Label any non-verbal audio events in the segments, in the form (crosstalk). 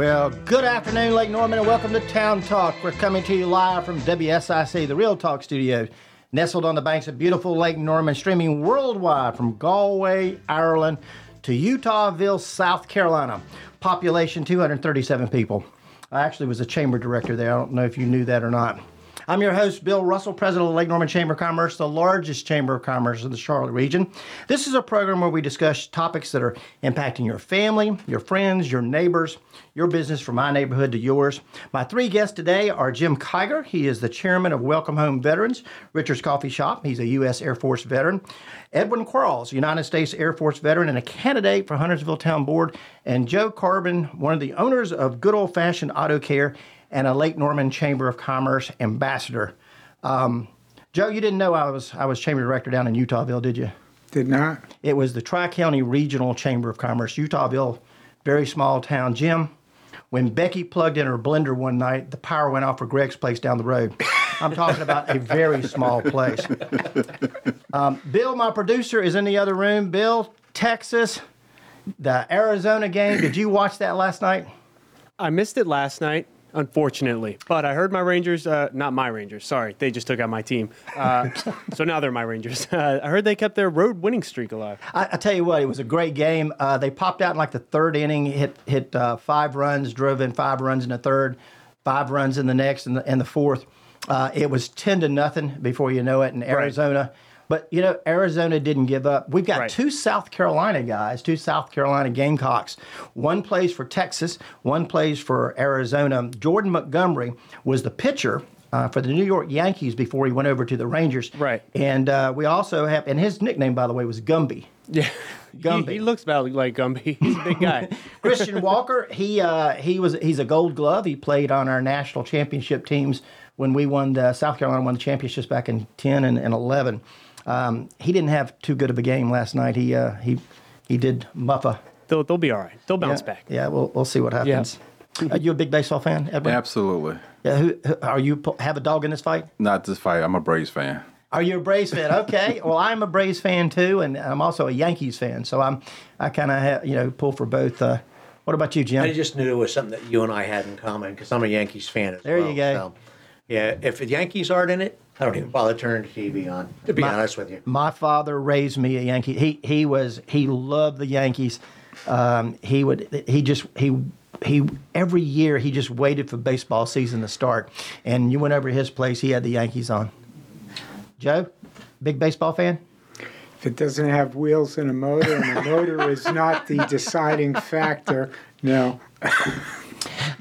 Well, good afternoon, Lake Norman, and welcome to Town Talk. We're coming to you live from WSIC, the Real Talk Studio, nestled on the banks of beautiful Lake Norman, streaming worldwide from Galway, Ireland to Eutawville, South Carolina. Population 237 people. I actually was a chamber director there. I don't know if you knew that or not. I'm your host, Bill Russell, president of Lake Norman Chamber of Commerce, the largest chamber of commerce in the Charlotte region. This is a program where we discuss topics that are impacting your family, your friends, your neighbors, your business from my neighborhood to yours. My three guests today are Jim Kiger. He is the chairman of Welcome Home Veterans, Richard's Coffee Shop. He's a U.S. Air Force veteran. Edwin Quarles, United States Air Force veteran and a candidate for Huntersville Town Board. And Joe Carbon, one of the owners of Good Old Fashioned Auto Care and a Lake Norman Chamber of Commerce ambassador. Um, Joe, you didn't know I was I was chamber director down in Eutawville, did you? Did not. It was the Tri County Regional Chamber of Commerce, Eutawville, very small town. Jim, when Becky plugged in her blender one night, the power went off for Greg's place down the road. I'm talking about a very small place. Um, Bill, my producer, is in the other room. Bill, Texas, the Arizona game. Did you watch that last night? I missed it last night unfortunately. But I heard my Rangers, uh, not my Rangers, sorry, they just took out my team. Uh, (laughs) so now they're my Rangers. Uh, (laughs) I heard they kept their road winning streak alive. I, I tell you what, it was a great game. Uh, they popped out in like the third inning, hit hit uh, five runs, drove in five runs in the third, five runs in the next, and the, and the fourth. Uh, it was ten to nothing before you know it in Arizona. Right but you know, Arizona didn't give up. We've got right. two South Carolina guys, two South Carolina Gamecocks. One plays for Texas, one plays for Arizona. Jordan Montgomery was the pitcher uh, for the New York Yankees before he went over to the Rangers. Right. And uh, we also have, and his nickname, by the way, was Gumby. (laughs) Yeah. Gumby. He, he, looks about like Gumby. (laughs) He's a big guy. (laughs) Christian Walker, he uh, he was he's a Gold Glove. He played on our national championship teams when we won the South Carolina won the championships back in ten and, and eleven. Um, he didn't have too good of a game last night. He uh, he he did muffa. They'll they'll be all right. They'll bounce yeah, back. Yeah, we'll we'll see what happens. Yeah. Are you a big baseball fan, Edward? Absolutely. Yeah. Who, who, are you have a dog in this fight? Not this fight. I'm a Braves fan. Are you a Braves fan? Okay. (laughs) well, I'm a Braves fan too, and I'm also a Yankees fan. So I'm I kind of you know pull for both. Uh, what about you, Jim? I just knew it was something that you and I had in common because I'm a Yankees fan as there well. There you go. So, yeah, if the Yankees aren't in it, I don't even bother turning the TV on. To be my, honest with you, my father raised me a Yankee. He he was he loved the Yankees. Um, he would he just he he every year he just waited for baseball season to start, and you went over to his place. He had the Yankees on. Joe, big baseball fan. If it doesn't have wheels and a motor, and the motor is not the deciding factor, no.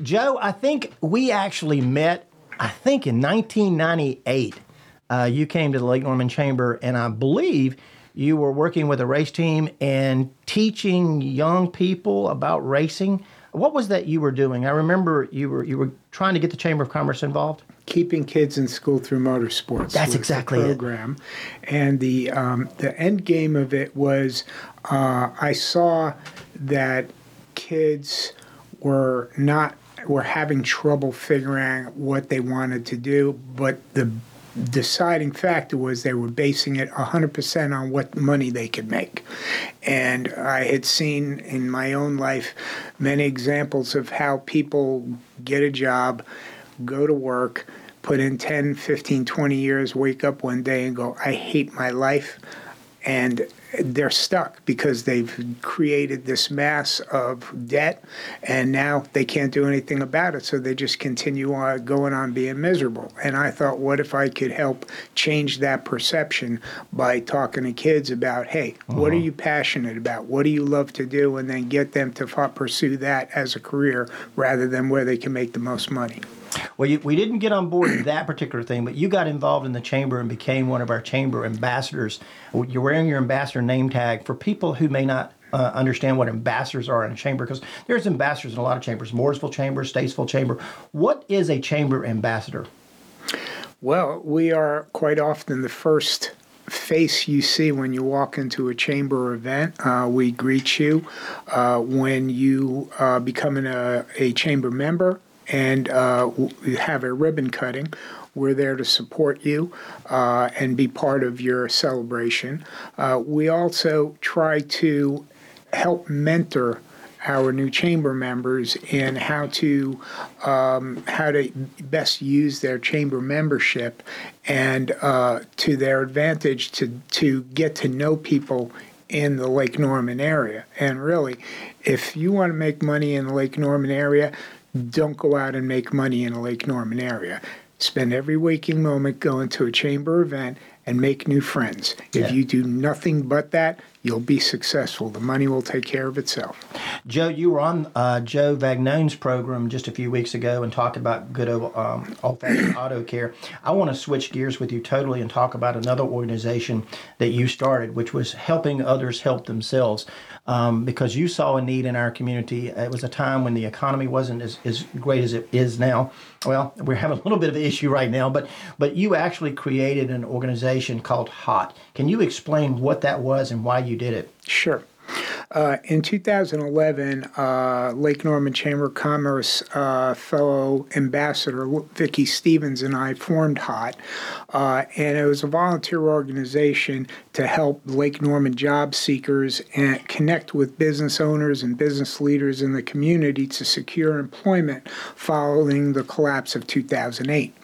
Joe, I think we actually met. I think in 1998 uh, you came to the Lake Norman Chamber, and I believe you were working with a race team and teaching young people about racing. What was that you were doing? I remember you were you were trying to get the Chamber of Commerce involved. Keeping kids in school through motorsports. That's exactly the program, it. and the um, the end game of it was uh, I saw that kids were not were having trouble figuring out what they wanted to do, but the deciding factor was they were basing it 100% on what money they could make. And I had seen in my own life many examples of how people get a job, go to work, put in 10, 15, 20 years, wake up one day and go, I hate my life. And they're stuck because they've created this mass of debt and now they can't do anything about it. So they just continue on going on being miserable. And I thought, what if I could help change that perception by talking to kids about, hey, uh-huh. what are uh-huh. you passionate about? What do you love to do? And then get them to pursue that as a career rather than where they can make the most money. Well, you, we didn't get on board that particular thing, but you got involved in the chamber and became one of our chamber ambassadors. You're wearing your ambassador name tag for people who may not uh, understand what ambassadors are in a chamber because there's ambassadors in a lot of chambers, Mooresville Chamber, Statesville Chamber. What is a chamber ambassador? Well, we are quite often the first face you see when you walk into a chamber event. Uh, we greet you uh, when you uh, become an, a chamber member and uh, have a ribbon cutting. We're there to support you uh, and be part of your celebration. Uh, we also try to help mentor our new chamber members in how to um, how to best use their chamber membership and uh, to their advantage to to get to know people in the Lake Norman area. And really, if you want to make money in the Lake Norman area, don't go out and make money in the Lake Norman area. Spend every waking moment going to a chamber event and make new friends. If Yeah. you do nothing but that, you'll be successful. The money will take care of itself. Joe, you were on uh, Joe Vagnone's program just a few weeks ago and talked about good old, um, old-fashioned (coughs) auto care. I want to switch gears with you totally and talk about another organization that you started, which was helping others help themselves. Um, because you saw a need in our community. It was a time when the economy wasn't as, as great as it is now. Well, we're having a little bit of an issue right now, but but you actually created an organization called HOT. Can you explain what that was and why you did it? Sure. Uh, in 2011, uh, Lake Norman Chamber of Commerce uh, fellow ambassador Vicki Stevens and I formed HOT, uh, and it was a volunteer organization to help Lake Norman job seekers and connect with business owners and business leaders in the community to secure employment following the collapse of 2008.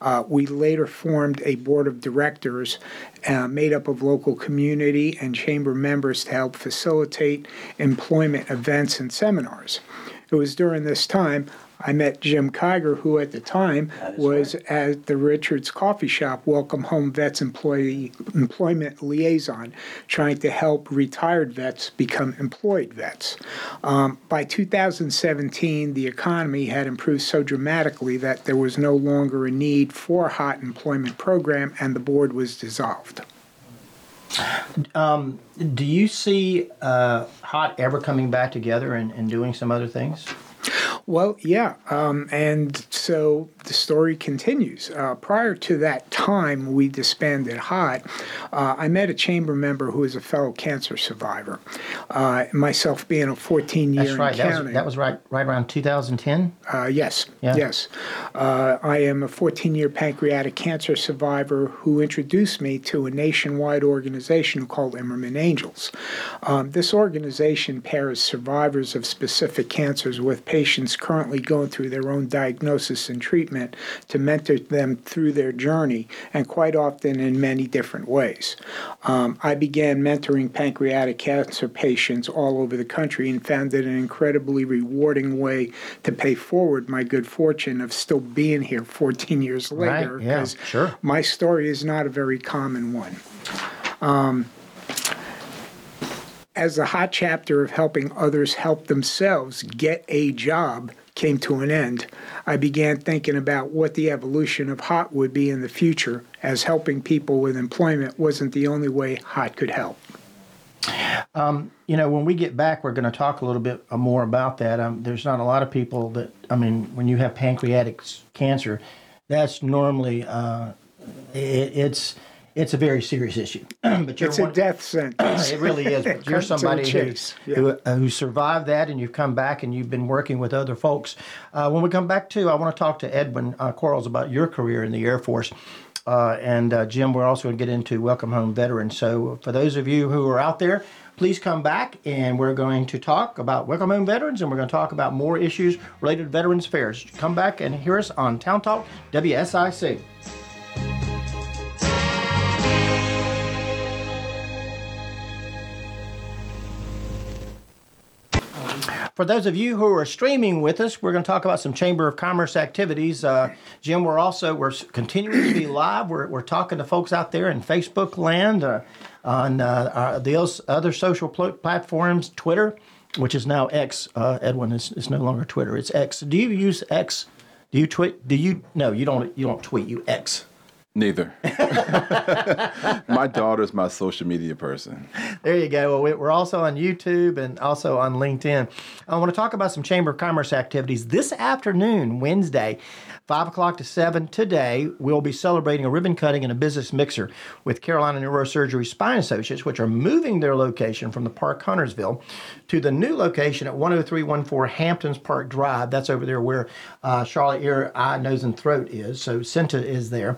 Uh, we later formed a board of directors uh, made up of local community and chamber members to help facilitate employment events and seminars. It was during this time I met Jim Kiger, who at the time was at the Richards Coffee Shop Welcome Home Vets Employee Employment Liaison, trying to help retired vets become employed vets. Um, by 2017, the economy had improved so dramatically that there was no longer a need for a hot employment program, and the board was dissolved. Do you see uh, Hot ever coming back together and, and doing some other things? Well, yeah, um, and so the story continues. Uh, prior to that time, we disbanded HOT. Uh, I met a chamber member who is a fellow cancer survivor. Uh, myself being a 14 year That's right. That was, that was right right around 2010. Uh, yes, Yeah. yes. Uh, I am a 14 year pancreatic cancer survivor who introduced me to a nationwide organization called Imerman Angels. Um, this organization pairs survivors of specific cancers with patients currently going through their own diagnosis and treatment to mentor them through their journey, and quite often in many different ways. Um, I began mentoring pancreatic cancer patients all over the country and found it an incredibly rewarding way to pay forward my good fortune of still being here 14 years later. Right, yeah, sure. My story is not a very common one. Um, as the hot chapter of helping others help themselves get a job came to an end, I began thinking about what the evolution of HOT would be in the future, as helping people with employment wasn't the only way HOT could help. You know, when we get back, we're going to talk a little bit more about that. Um, there's not a lot of people that, I mean, when you have pancreatic cancer, that's normally, uh, it, it's, it's a very serious issue. (clears throat) but you're It's a death sentence. It really is. But (laughs) you're Cut to the somebody who. Yeah. who, uh, who survived that, and you've come back, and you've been working with other folks. Uh, when we come back to, I want to talk to Edwin uh, Quarles about your career in the Air Force. Uh, and uh, Jim, we're also going to get into Welcome Home Veterans. So, for those of you who are out there, please come back, and we're going to talk about Welcome Home Veterans, and we're going to talk about more issues related to Veterans Affairs. Come back and hear us on Town Talk WSIC. For those of you who are streaming with us, we're going to talk about some Chamber of Commerce activities. Uh, Jim, we're also we're continuing to be live. We're, we're talking to folks out there in Facebook land, uh, on uh, the other social pl- platforms, Twitter, which is now X. Uh, Edwin is, is no longer Twitter; it's X. Do you use X? Do you tweet? Do you? No, you don't. You don't tweet. You X. Neither. (laughs) my daughter's my social media person. There you go. Well, we- we're also on YouTube and also on LinkedIn. I want to talk about some Chamber of Commerce activities. This afternoon, Wednesday, 5 o'clock to 7 today, we'll be celebrating a ribbon cutting and a business mixer with Carolina Neurosurgery Spine Associates, which are moving their location from the Park Huntersville to the new location at 10314 Hamptons Park Drive. That's over there where uh, Charlotte Ear, Eye, Nose, and Throat is. So Cinta is there.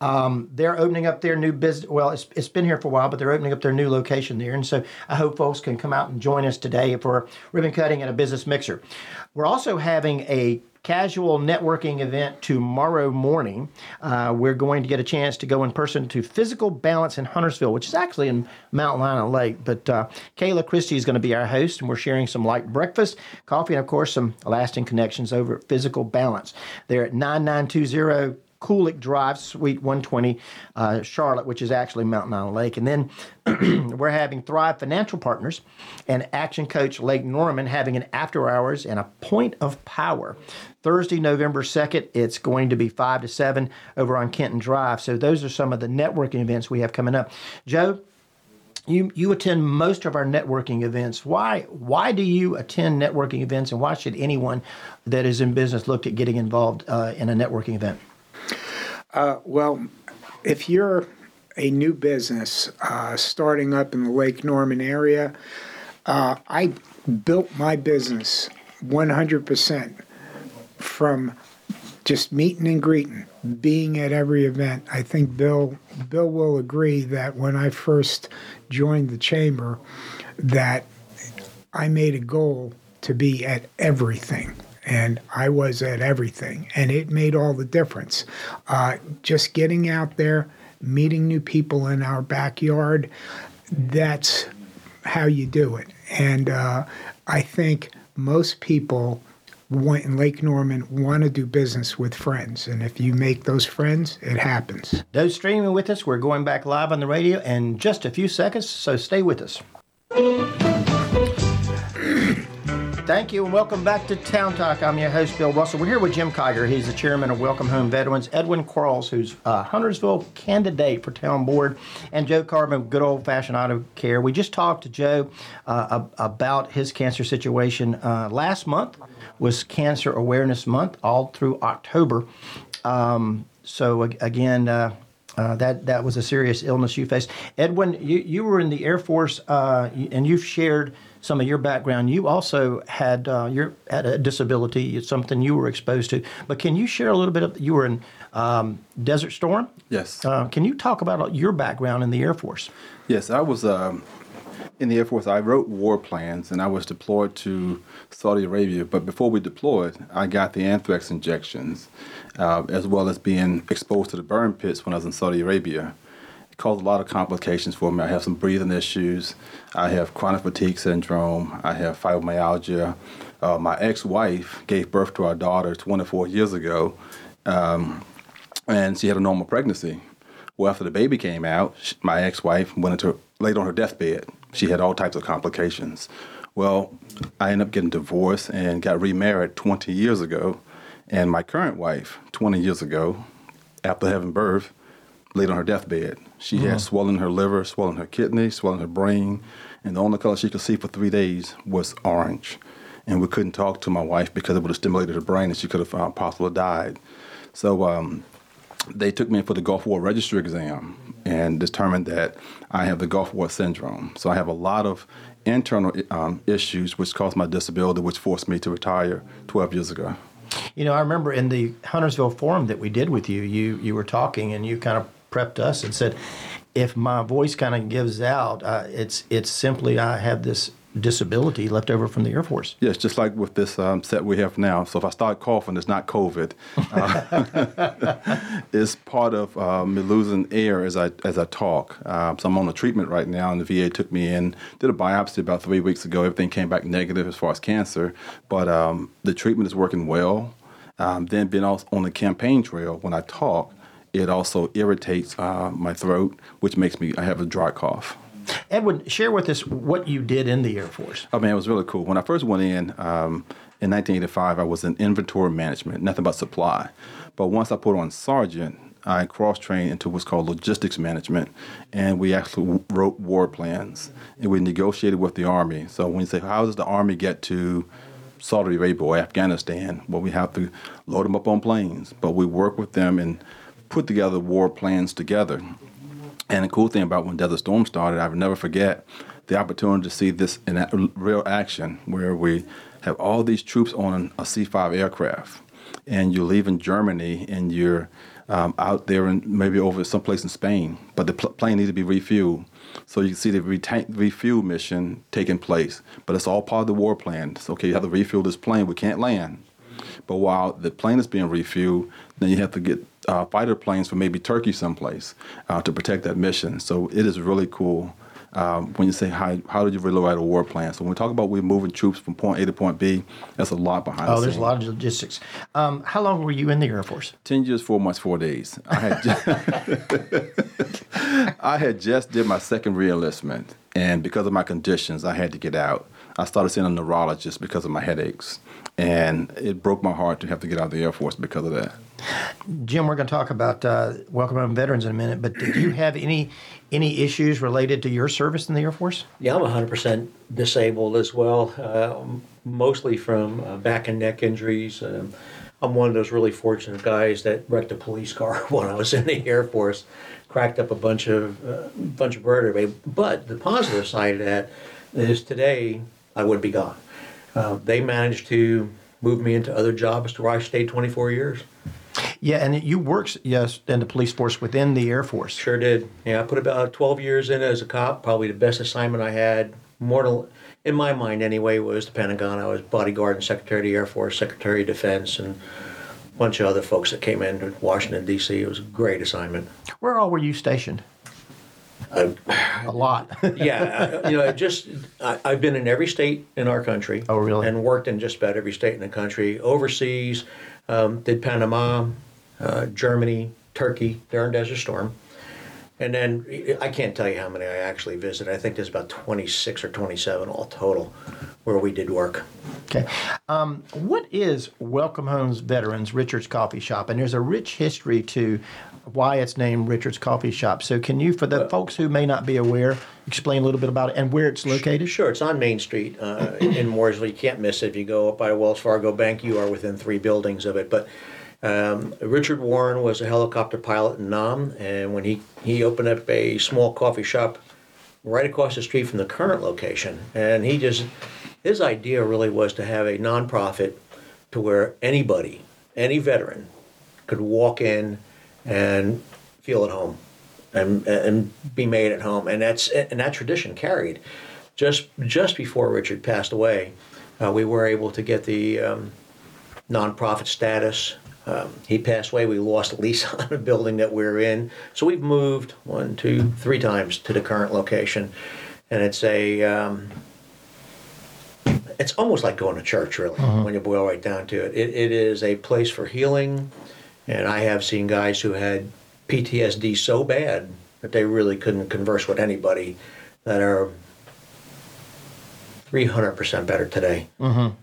Um, they're opening up their new business. Well, it's, it's been here for a while, but they're opening up their new location there. And so I hope folks can come out and join us today for ribbon cutting and a business mixer. We're also having a casual networking event tomorrow morning. Uh, we're going to get a chance to go in person to Physical Balance in Huntersville, which is actually in Mountain Island Lake. But uh, Kayla Christie is going to be our host, and we're sharing some light breakfast, coffee, and of course, some lasting connections over at Physical Balance. They're at 9920 Kulik Drive, Suite 120, uh, Charlotte, which is actually Mountain Island Lake. And then (clears throat) we're having Thrive Financial Partners and Action Coach Lake Norman having an after hours and a point of power. Thursday, November 2nd, it's going to be 5 to 7 over on Kenton Drive. So those are some of the networking events we have coming up. Joe, you you attend most of our networking events. Why why do you attend networking events, and why should anyone that is in business look at getting involved uh, in a networking event? Uh, well, if you're a new business uh, starting up in the Lake Norman area, uh, I built my business 100% from just meeting and greeting, being at every event. I think Bill Bill will agree that when I first joined the chamber, that I made a goal to be at everything and I was at everything, and it made all the difference. Uh, just getting out there, meeting new people in our backyard, that's how you do it. And uh, I think most people want, in Lake Norman want to do business with friends, and if you make those friends, it happens. Those streaming with us, we're going back live on the radio in just a few seconds, so stay with us. Thank you and welcome back to Town Talk. I'm your host, Bill Russell. We're here with Jim Kiger. He's the chairman of Welcome Home Veterans. Edwin Quarles, who's a Huntersville candidate for town board, and Joe Carbon, good old fashioned auto care. We just talked to Joe uh, about his cancer situation. Uh, last month was Cancer Awareness Month, all through October. Um, so, again, uh, uh, that that was a serious illness you faced. Edwin, you, you were in the Air Force, uh, and you've shared some of your background. You also had uh, your had a disability. It's something you were exposed to. But can you share a little bit of you were in um, Desert Storm? Yes. Uh, can you talk about your background in the Air Force? Yes, I was. Um, in the Air Force, I wrote war plans and I was deployed to Saudi Arabia. But before we deployed, I got the anthrax injections, uh, as well as being exposed to the burn pits when I was in Saudi Arabia caused a lot of complications for me. I have some breathing issues. I have chronic fatigue syndrome. I have fibromyalgia. Uh, my ex-wife gave birth to our daughter 24 years ago, um, and she had a normal pregnancy. Well, after the baby came out, she, my ex-wife went into laid on her deathbed. She had all types of complications. Well, I ended up getting divorced and got remarried 20 years ago. And my current wife, 20 years ago, after having birth, laid on her deathbed. She mm-hmm. had swelling in her liver, swelling her kidney, swelling her brain, and the only color she could see for three days was orange. And we couldn't talk to my wife because it would have stimulated her brain and she could have uh, possibly died. So um, they took me for the Gulf War registry exam and determined that I have the Gulf War syndrome. So I have a lot of internal um, issues which caused my disability, which forced me to retire 12 years ago. You know, I remember in the Huntersville forum that we did with you, you you were talking and you kind of prepped us and said, if my voice kind of gives out, uh, it's it's simply I have this disability left over from the Air Force. Yes, just like with this um, set we have now. So if I start coughing, it's not COVID. Uh, (laughs) it's part of uh, me losing air as I as I talk. Uh, so I'm on a treatment right now, and the VA took me in, did a biopsy about three weeks ago. Everything came back negative as far as cancer, but um, the treatment is working well. Um, then being on the campaign trail when I talk, it also irritates uh, my throat, which makes me I have a dry cough. Edwin, share with us what you did in the Air Force. Oh man, it was really cool. When I first went in um, in 1985, I was in inventory management, nothing but supply. But once I put on sergeant, I cross trained into what's called logistics management, and we actually wrote war plans and we negotiated with the army. So when you say, how does the army get to Saudi Arabia or Afghanistan? Well, we have to load them up on planes, but we work with them and put together war plans together. And the cool thing about when Desert Storm started, I will never forget the opportunity to see this in real action, where we have all these troops on a C-5 aircraft, and you're leaving Germany and you're um, out there and maybe over someplace in Spain, but the pl- plane needs to be refueled. So you can see the retain- refuel mission taking place, but it's all part of the war plan. So, okay, you have to refuel this plane. We can't land. But while the plane is being refueled, then you have to get uh, fighter planes from maybe Turkey someplace uh, to protect that mission. So it is really cool um, when you say how, how did you really write a war plan. So when we talk about we're moving troops from point A to point B, that's a lot behind. Oh, the there's a lot of logistics. Um, how long were you in the Air Force? Ten years, four months, four days. I had just, (laughs) I had just did my second reenlistment, and because of my conditions, I had to get out. I started seeing a neurologist because of my headaches, and it broke my heart to have to get out of the Air Force because of that. Jim, we're going to talk about uh, welcome home veterans in a minute, but did you have any any issues related to your service in the Air Force? Yeah, I'm 100% disabled as well, uh, mostly from uh, back and neck injuries. Um, I'm one of those really fortunate guys that wrecked a police car (laughs) when I was in the Air Force, cracked up a bunch of uh, bunch of vertebrae. But the positive side of that is today I would be gone. Uh, they managed to move me into other jobs to where I stayed 24 years. Yeah, and you worked yes in the police force within the Air Force. Sure did. Yeah, I put about 12 years in as a cop. Probably the best assignment I had. Mortal, in my mind anyway, was the Pentagon. I was bodyguard and Secretary of the Air Force, Secretary of Defense, and a bunch of other folks that came in to Washington, D.C. It was a great assignment. Where all were you stationed? Uh, A lot. (laughs) yeah, you know, it just I, I've been in every state in our country. Oh, really? And worked in just about every state in the country. Overseas, um, did Panama, uh, Germany, Turkey during Desert Storm, and then I can't tell you how many I actually visited. I think there's about 26 or 27 all total where we did work. Okay. Um, what is Welcome Home's Veterans Richard's Coffee Shop? And there's a rich history to why it's named Richard's Coffee Shop. So, can you, for the folks who may not be aware, explain a little bit about it and where it's located? Sure, it's on Main Street uh, in Mooresville. You can't miss it. If you go up by Wells Fargo Bank, you are within three buildings of it. But um, Richard Warren was a helicopter pilot in Nam, and when he, he opened up a small coffee shop right across the street from the current location, and he just his idea really was to have a nonprofit to where anybody, any veteran, could walk in and feel at home and and be made at home, and that's and that tradition carried. Just just before Richard passed away, uh, we were able to get the um, nonprofit status. Um, he passed away. We lost a lease (laughs) on a building that we're in, so we've moved one, two, three times to the current location, and it's a. Um, it's almost like going to church, really, when you boil right down to it. it. It is a place for healing, and I have seen guys who had PTSD so bad that they really couldn't converse with anybody that are 300% better today.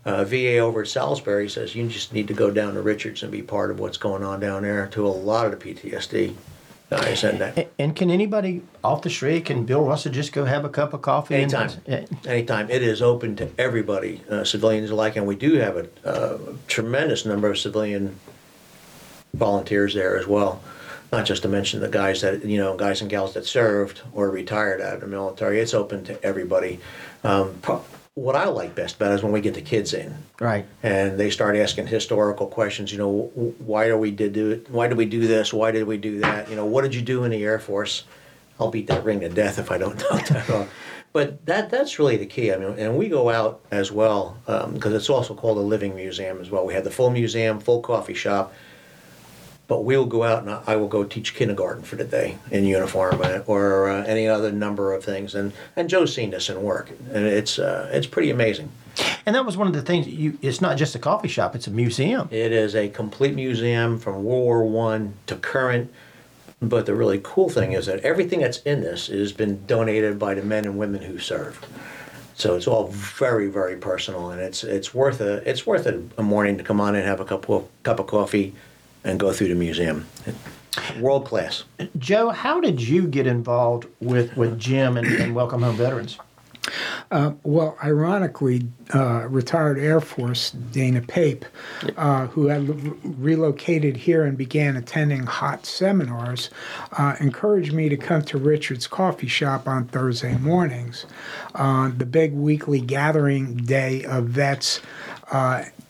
Uh, VA over at Salisbury says you just need to go down to Richards and be part of what's going on down there to a lot of the PTSD guys. And that, And can anybody off the street, can Bill Russell just go have a cup of coffee? and- Anytime. Yeah. anytime. It is open to everybody, uh, civilians alike, and we do have a, a tremendous number of civilian volunteers there as well. Not just to mention the guys that you know, guys and gals that served or retired out of the military. It's open to everybody. Um, pro- what I like best about it is when we get the kids in Right. and they start asking historical questions. You know, why do we did do it? Why did we do this? Why did we do that? You know, what did you do in the Air Force? I'll beat that ring to death if I don't (laughs) know that. But that that's really the key. I mean, and we go out as well um, because it's also called a living museum as well. We have the full museum, full coffee shop. But we'll go out and I will go teach kindergarten for the day in uniform uh, or uh, any other number of things. And and Joe's seen this in work, and it's uh, it's pretty amazing. And that was one of the things. You, it's not just a coffee shop; it's a museum. It is a complete museum from World War One to current. But the really cool thing is that everything that's in this has been donated by the men and women who served. So it's all very, very personal, and it's it's worth a it's worth a, a morning to come on and have a cup of cup of coffee, and go through the museum. World class. Joe, how did you get involved with with Jim and, and Welcome Home Veterans? Well, ironically, uh, retired Air Force Dana Pape, uh, who had l- relocated here and began attending hot seminars, uh, encouraged me to come to Richard's Coffee Shop on Thursday mornings, uh, the big weekly gathering day of vets.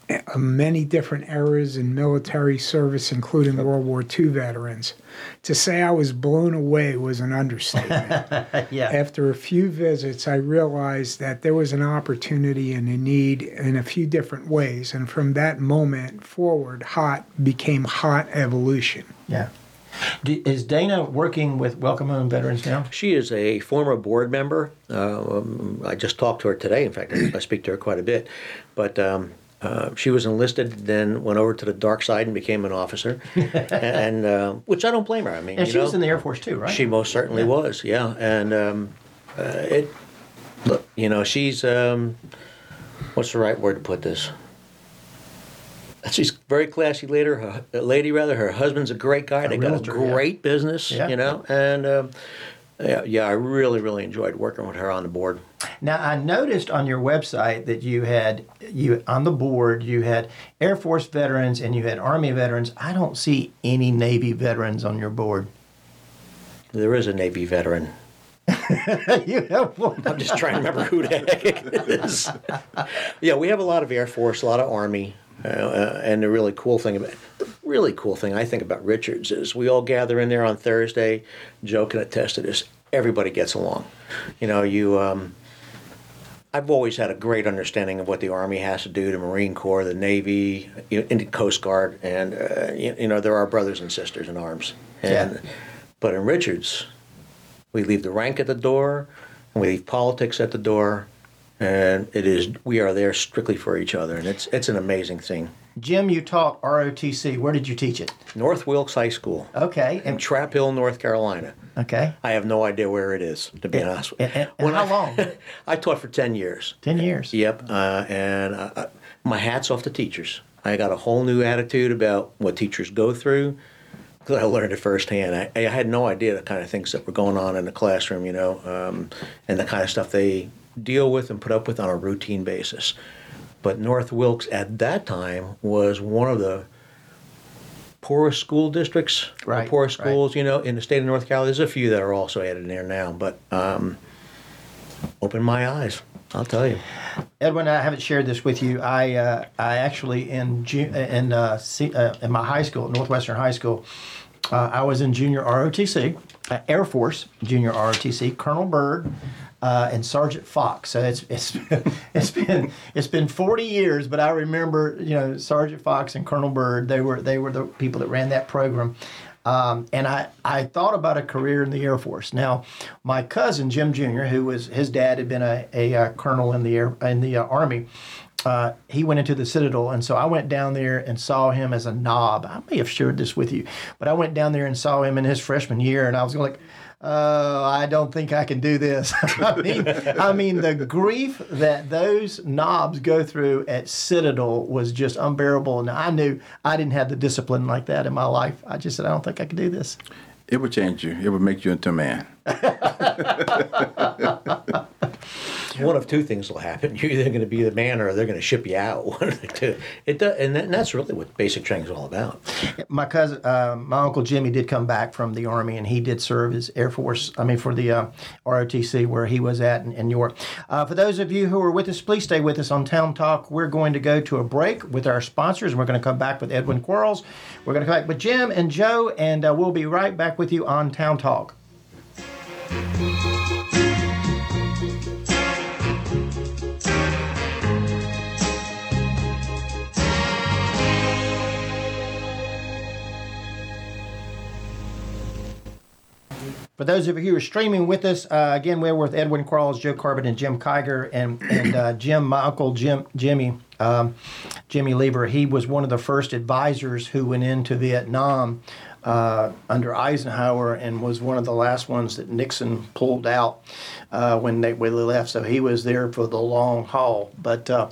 Uh, uh, many different eras in military service, including World War II veterans. To say I was blown away was an understatement. (laughs) yeah. After a few visits, I realized that there was an opportunity and a need in a few different ways. And from that moment forward, HOT became HOT Evolution. Yeah. Do, is Dana working with Welcome Home Veterans now? She is a former board member. Um, I just talked to her today. In fact, I speak to her quite a bit. But um, uh, she was enlisted, then went over to the dark side and became an officer, (laughs) and uh, which I don't blame her. I mean, And she was in the Air Force too, right? She most certainly was, yeah. And um, uh, it, look, you know, she's um, what's the right word to put this? She's very classy lady. Her, lady rather. Her husband's a great guy. they got a yeah. great business, Yeah. you know. And um, yeah, yeah, I really, really enjoyed working with her on the board. Now I noticed on your website that you had you on the board you had Air Force veterans and you had Army veterans. I don't see any Navy veterans on your board. There is a Navy veteran. (laughs) you have one. I'm just trying to remember who the heck it is. yeah, we have a lot of Air Force, a lot of Army, uh, uh, and the really cool thing about really cool thing I think about Richards is we all gather in there on Thursday. Joe can attest to this. Everybody gets along. You know, you. Um, I've always had a great understanding of what the Army has to do, the Marine Corps, the Navy, you know, Indian Coast Guard, and uh, you, you know, there are brothers and sisters in arms. And, Yeah. But in Richards, we leave the rank at the door, and we leave politics at the door, and it is we are there strictly for each other, and it's it's an amazing thing. Jim, you taught ROTC. Where did you teach it? North Wilkes High School Okay, in and Traphill, North Carolina. okay, I have no idea where it is, to be honest with you. and, and, and how I, long? (laughs) I taught for ten years. Ten years. Yep, uh, and uh, uh, my hat's off to teachers. I got a whole new attitude about what teachers go through because I learned it firsthand. I, I had no idea the kind of things that were going on in the classroom, you know, um, and the kind of stuff they deal with and put up with on a routine basis. But North Wilkes at that time was one of the poorest school districts, Right, poorest right. schools, you know, in the state of North Carolina. There's a few that are also added in there now, but um, opened my eyes. I'll tell you. Edwin, I haven't shared this with you. I uh, I actually in in uh, uh, in my high school, Northwestern High School, uh, I was in junior ROTC, uh, Air Force junior ROTC. Colonel Byrd uh, and Sergeant Fox. So it's it's (laughs) it's been it's been 40 years, but I remember you know Sergeant Fox and Colonel Byrd. They were they were the people that ran that program. Um, and I, I thought about a career in the Air Force. Now, my cousin Jim Jr., who was his dad had been a, a, uh colonel in the air in the uh, Army, uh, he went into the Citadel, and so I went down there and saw him as a knob. I may have shared this with you, but I went down there and saw him in his freshman year, and I was like, "Oh, I don't think I can do this." (laughs) I mean, I mean, the grief that those knobs go through at Citadel was just unbearable, and I knew I didn't have the discipline like that in my life. I just said, "I don't think I can do this." It would change you. It would make you into a man. (laughs) One of two things will happen. You're either going to be the man or they're going to ship you out. (laughs) One of the two. It does, and, that, and that's really what basic training is all about. my cousin, uh, my uncle Jimmy did come back from the army, and he did serve as Air Force. I mean, for the uh, ROTC where he was at in, in York. Uh, for those of you who are with us, please stay with us on Town Talk. We're going to go to a break with our sponsors, and we're going to come back with Edwin Quarles. We're going to come back with Jim and Joe, and uh, we'll be right back with you on Town Talk. For those of you who are streaming with us, uh, again, we're with Edwin Quarles, Joe Carbon, and Jim Kiger, and and uh, Jim, my uncle Jim, Jimmy, um, Jimmy Lieber. He was one of the first advisors who went into Vietnam uh, under Eisenhower, and was one of the last ones that Nixon pulled out uh, when they when left. So he was there for the long haul. But uh,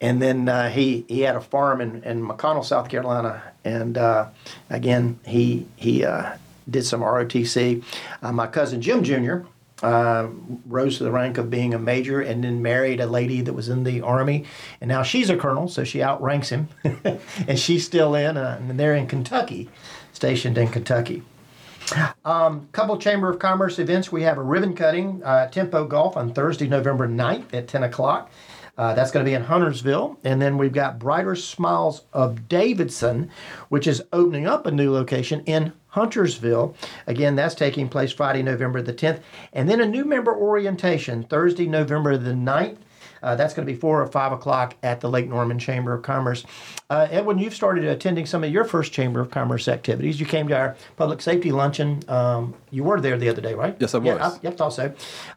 and then uh, he he had a farm in, in McConnell, South Carolina, and uh, again he he uh, did some ROTC. My cousin Jim Jr. Uh, rose to the rank of being a major and then married a lady that was in the army, and now she's a colonel, so she outranks him, (laughs) and she's still in, uh, and they're in Kentucky, stationed in Kentucky. Um, couple Chamber of Commerce events. We have a ribbon cutting, uh, Tempo Golf on Thursday, November 9th at 10 o'clock. Uh, that's going to be in Huntersville. And then we've got Brighter Smiles of Davidson, which is opening up a new location in Huntersville. Again, that's taking place Friday, November the 10th. And then a new member orientation Thursday, November the 9th. Uh, that's going to be 4 or 5 o'clock at the Lake Norman Chamber of Commerce. Uh, Edwin, you've started attending some of your first Chamber of Commerce activities. You came to our public safety luncheon. Um, you were there the other day, right? Yes, I Yeah, was. I, yep, thought so.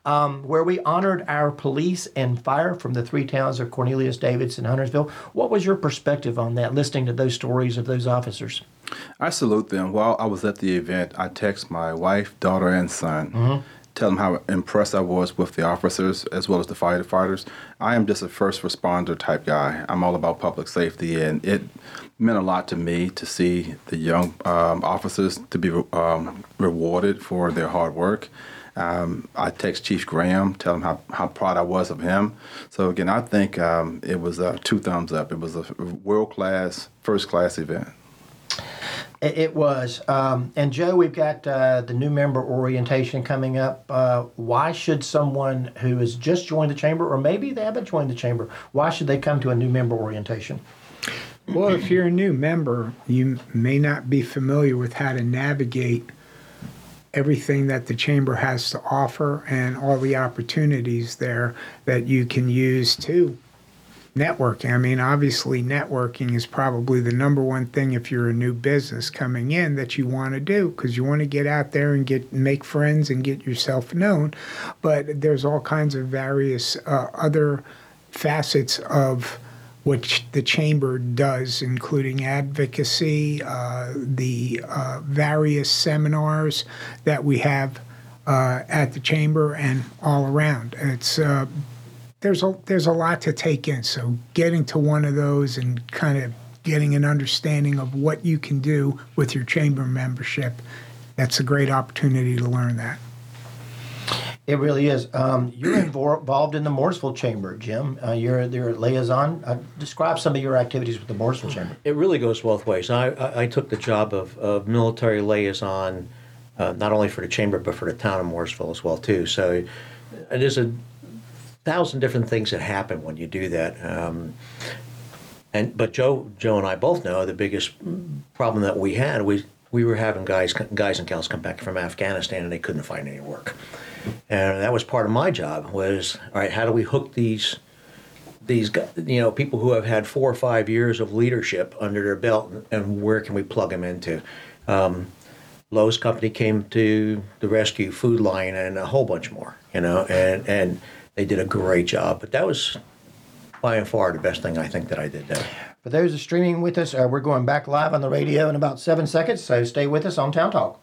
Um, where we honored our police and fire from the three towns of Cornelius, Davidson, and Huntersville. What was your perspective on that, listening to those stories of those officers? I salute them. While I was at the event, I text my wife, daughter, and son, tell them how impressed I was with the officers as well as the firefighters. I am just a first responder type guy. I'm all about public safety, and it meant a lot to me to see the young um, officers to be um, rewarded for their hard work. Um, I text Chief Graham, tell him how, how proud I was of him. So again, I think um, it was uh, two thumbs up. It was a world class, first class event. It, it was. Um, and Joe, we've got uh, the new member orientation coming up. Uh, why should someone who has just joined the chamber, or maybe they haven't joined the chamber, why should they come to a new member orientation? Well, if you're a new member, you may not be familiar with how to navigate everything that the chamber has to offer and all the opportunities there that you can use to networking. I mean, obviously, networking is probably the number one thing if you're a new business coming in that you want to do because you want to get out there and get make friends and get yourself known. But there's all kinds of various uh, other facets of which the chamber does, including advocacy, uh, the uh, various seminars that we have uh, at the chamber and all around. It's uh, there's a there's a lot to take in. So getting to one of those and kind of getting an understanding of what you can do with your chamber membership, that's a great opportunity to learn that. It really is. Um, you're involved in the Mooresville Chamber, Jim. Uh, you're their liaison. Uh, describe some of your activities with the Mooresville Chamber. It really goes both ways. I, I, I took the job of, of military liaison, uh, not only for the chamber but for the town of Mooresville as well too. So it is a thousand different things that happen when you do that. Um, and but Joe, Joe and I both know the biggest problem that we had we we were having guys guys and gals come back from Afghanistan and they couldn't find any work, and that was part of my job was all right. How do we hook these these you know people who have had four or five years of leadership under their belt and where can we plug them into? Um, Lowe's company came to the rescue, Food Lion, and a whole bunch more. You know, and and they did a great job. But that was by and far the best thing I think that I did there. For those are streaming with us, uh, we're going back live on the radio in about seven seconds, so stay with us on Town Talk.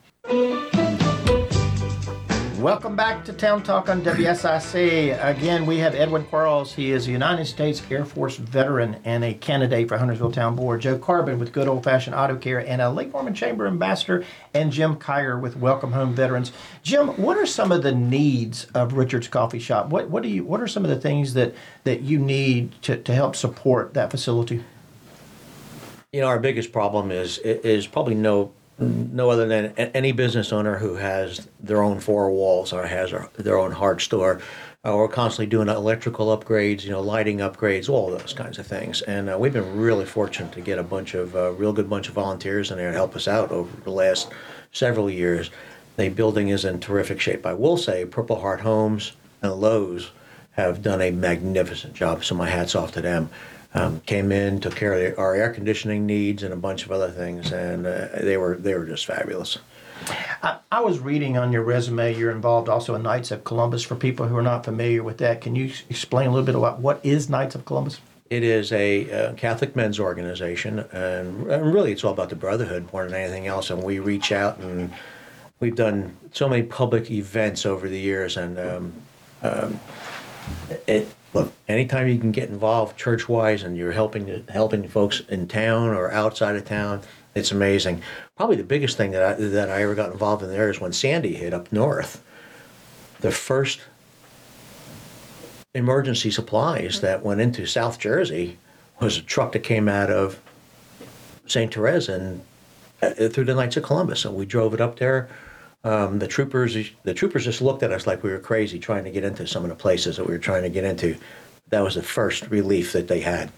Welcome back to Town Talk on WSIC. Again, we have Edwin Quarles. He is a United States Air Force veteran and a candidate for Huntersville Town Board. Joe Carbon with Good Old Fashioned Auto Care and a Lake Norman Chamber Ambassador, and Jim Kiger with Welcome Home Veterans. Jim, what are some of the needs of Richard's Coffee Shop? What what do you what are some of the things that that you need to, to help support that facility? You know, our biggest problem is is probably no no other than any business owner who has their own four walls or has their own hard store. Uh, we're constantly doing electrical upgrades, you know, lighting upgrades, all those kinds of things. And uh, we've been really fortunate to get a bunch of uh, real good bunch of volunteers in there to help us out over the last several years. The building is in terrific shape. I will say, Purple Heart Homes and Lowe's have done a magnificent job. So my hats off to them. Um, came in, took care of the, our air conditioning needs and a bunch of other things, and uh, they were they were just fabulous. I, I was reading on your resume you're involved also in Knights of Columbus. For people who are not familiar with that, can you explain a little bit about what is Knights of Columbus? It is a uh, Catholic men's organization, and, and really it's all about the brotherhood more than anything else. And we reach out, and we've done so many public events over the years. And um, um, it look, anytime you can get involved church wise, and you're helping helping folks in town or outside of town, it's amazing. Probably the biggest thing that I, that I ever got involved in there is when Sandy hit up north. The first emergency supplies that went into South Jersey was a truck that came out of St. Therese and uh, through the Knights of Columbus, and we drove it up there. Um, the troopers, the troopers just looked at us like we were crazy trying to get into some of the places that we were trying to get into. that was the first relief that they had.